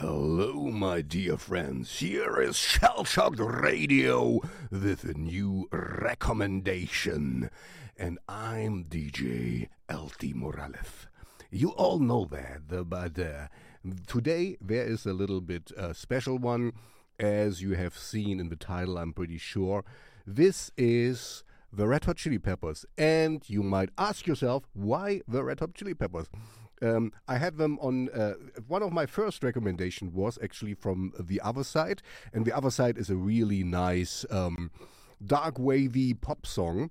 Hello, my dear friends. Here is Shell Shocked Radio with a new recommendation. And I'm DJ LT Morales. You all know that, but uh, today there is a little bit uh, special one, as you have seen in the title, I'm pretty sure. This is the Red Hot Chili Peppers. And you might ask yourself, why the Red Hot Chili Peppers? Um, I had them on. Uh, one of my first recommendation was actually from the other side, and the other side is a really nice um, dark wavy pop song.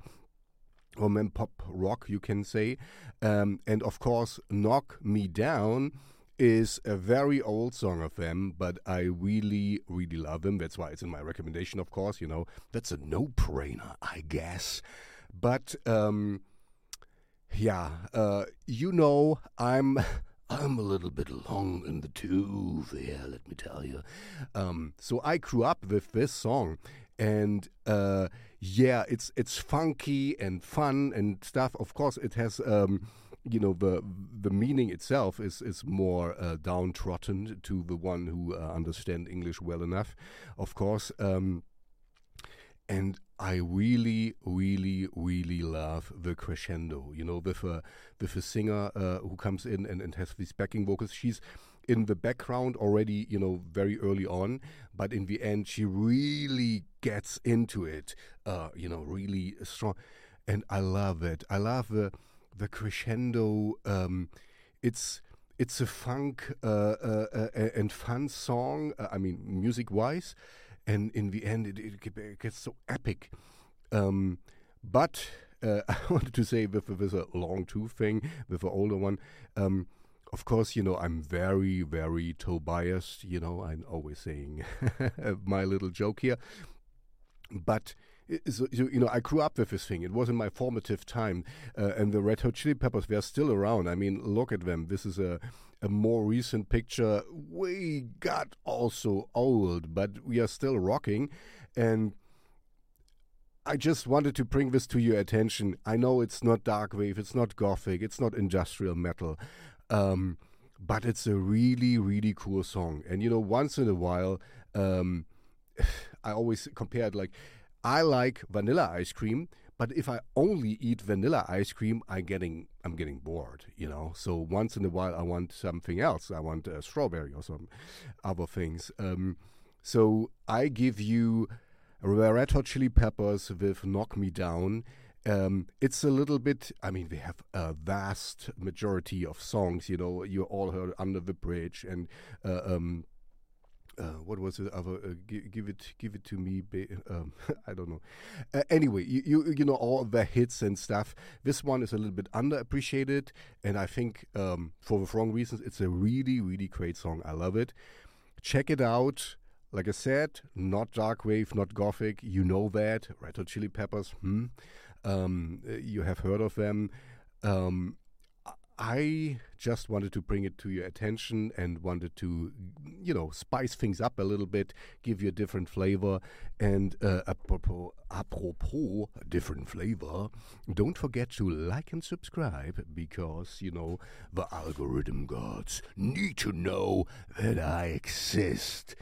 Or pop rock, you can say. Um, and of course, Knock Me Down is a very old song of them, but I really, really love them. That's why it's in my recommendation, of course. You know, that's a no brainer, I guess. But um, yeah, uh, you know, I'm. I'm a little bit long in the tooth here, let me tell you. Um, so I grew up with this song, and uh, yeah, it's it's funky and fun and stuff. Of course, it has um, you know the the meaning itself is is more uh, downtrodden to the one who uh, understand English well enough, of course. Um, and I really, really, really love the crescendo. You know, with a with a singer uh, who comes in and, and has these backing vocals. She's in the background already, you know, very early on, but in the end, she really gets into it. Uh, you know, really strong, and I love it. I love the the crescendo. Um, it's it's a funk uh, uh, uh and fun song. Uh, I mean, music wise and in the end, it, it gets so epic. Um, but uh, I wanted to say with, with a long tooth thing, with an older one. Um, of course, you know, I'm very, very toe biased. You know, I'm always saying my little joke here. But so, you know, I grew up with this thing. It was in my formative time, uh, and the Red Hot Chili Peppers were still around. I mean, look at them. This is a a more recent picture. We got also old, but we are still rocking, and. I just wanted to bring this to your attention. I know it's not dark wave, it's not gothic, it's not industrial metal, um, but it's a really, really cool song. And you know, once in a while, um, I always compare it like I like vanilla ice cream, but if I only eat vanilla ice cream, I getting I'm getting bored, you know. So once in a while, I want something else. I want a strawberry or some other things. Um, so I give you Red Hot Chili Peppers with "Knock Me Down." Um, it's a little bit. I mean, we have a vast majority of songs. You know, you all heard "Under the Bridge" and uh, um, uh, what was it? Uh, give, give, it, give it to me. Um, I don't know. Uh, anyway, you, you, you know all the hits and stuff. This one is a little bit underappreciated, and I think um, for the wrong reasons, it's a really, really great song. I love it. Check it out. Like I said, not dark wave, not gothic. You know that. Red Hot Chili Peppers. Hmm. Um, you have heard of them. Um, I just wanted to bring it to your attention and wanted to, you know, spice things up a little bit, give you a different flavor. And uh, apropos, apropos different flavor, don't forget to like and subscribe because, you know, the algorithm gods need to know that I exist.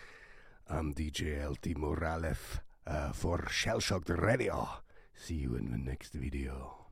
I'm DJ LT Morales uh, for Shell Shocked Radio. See you in the next video.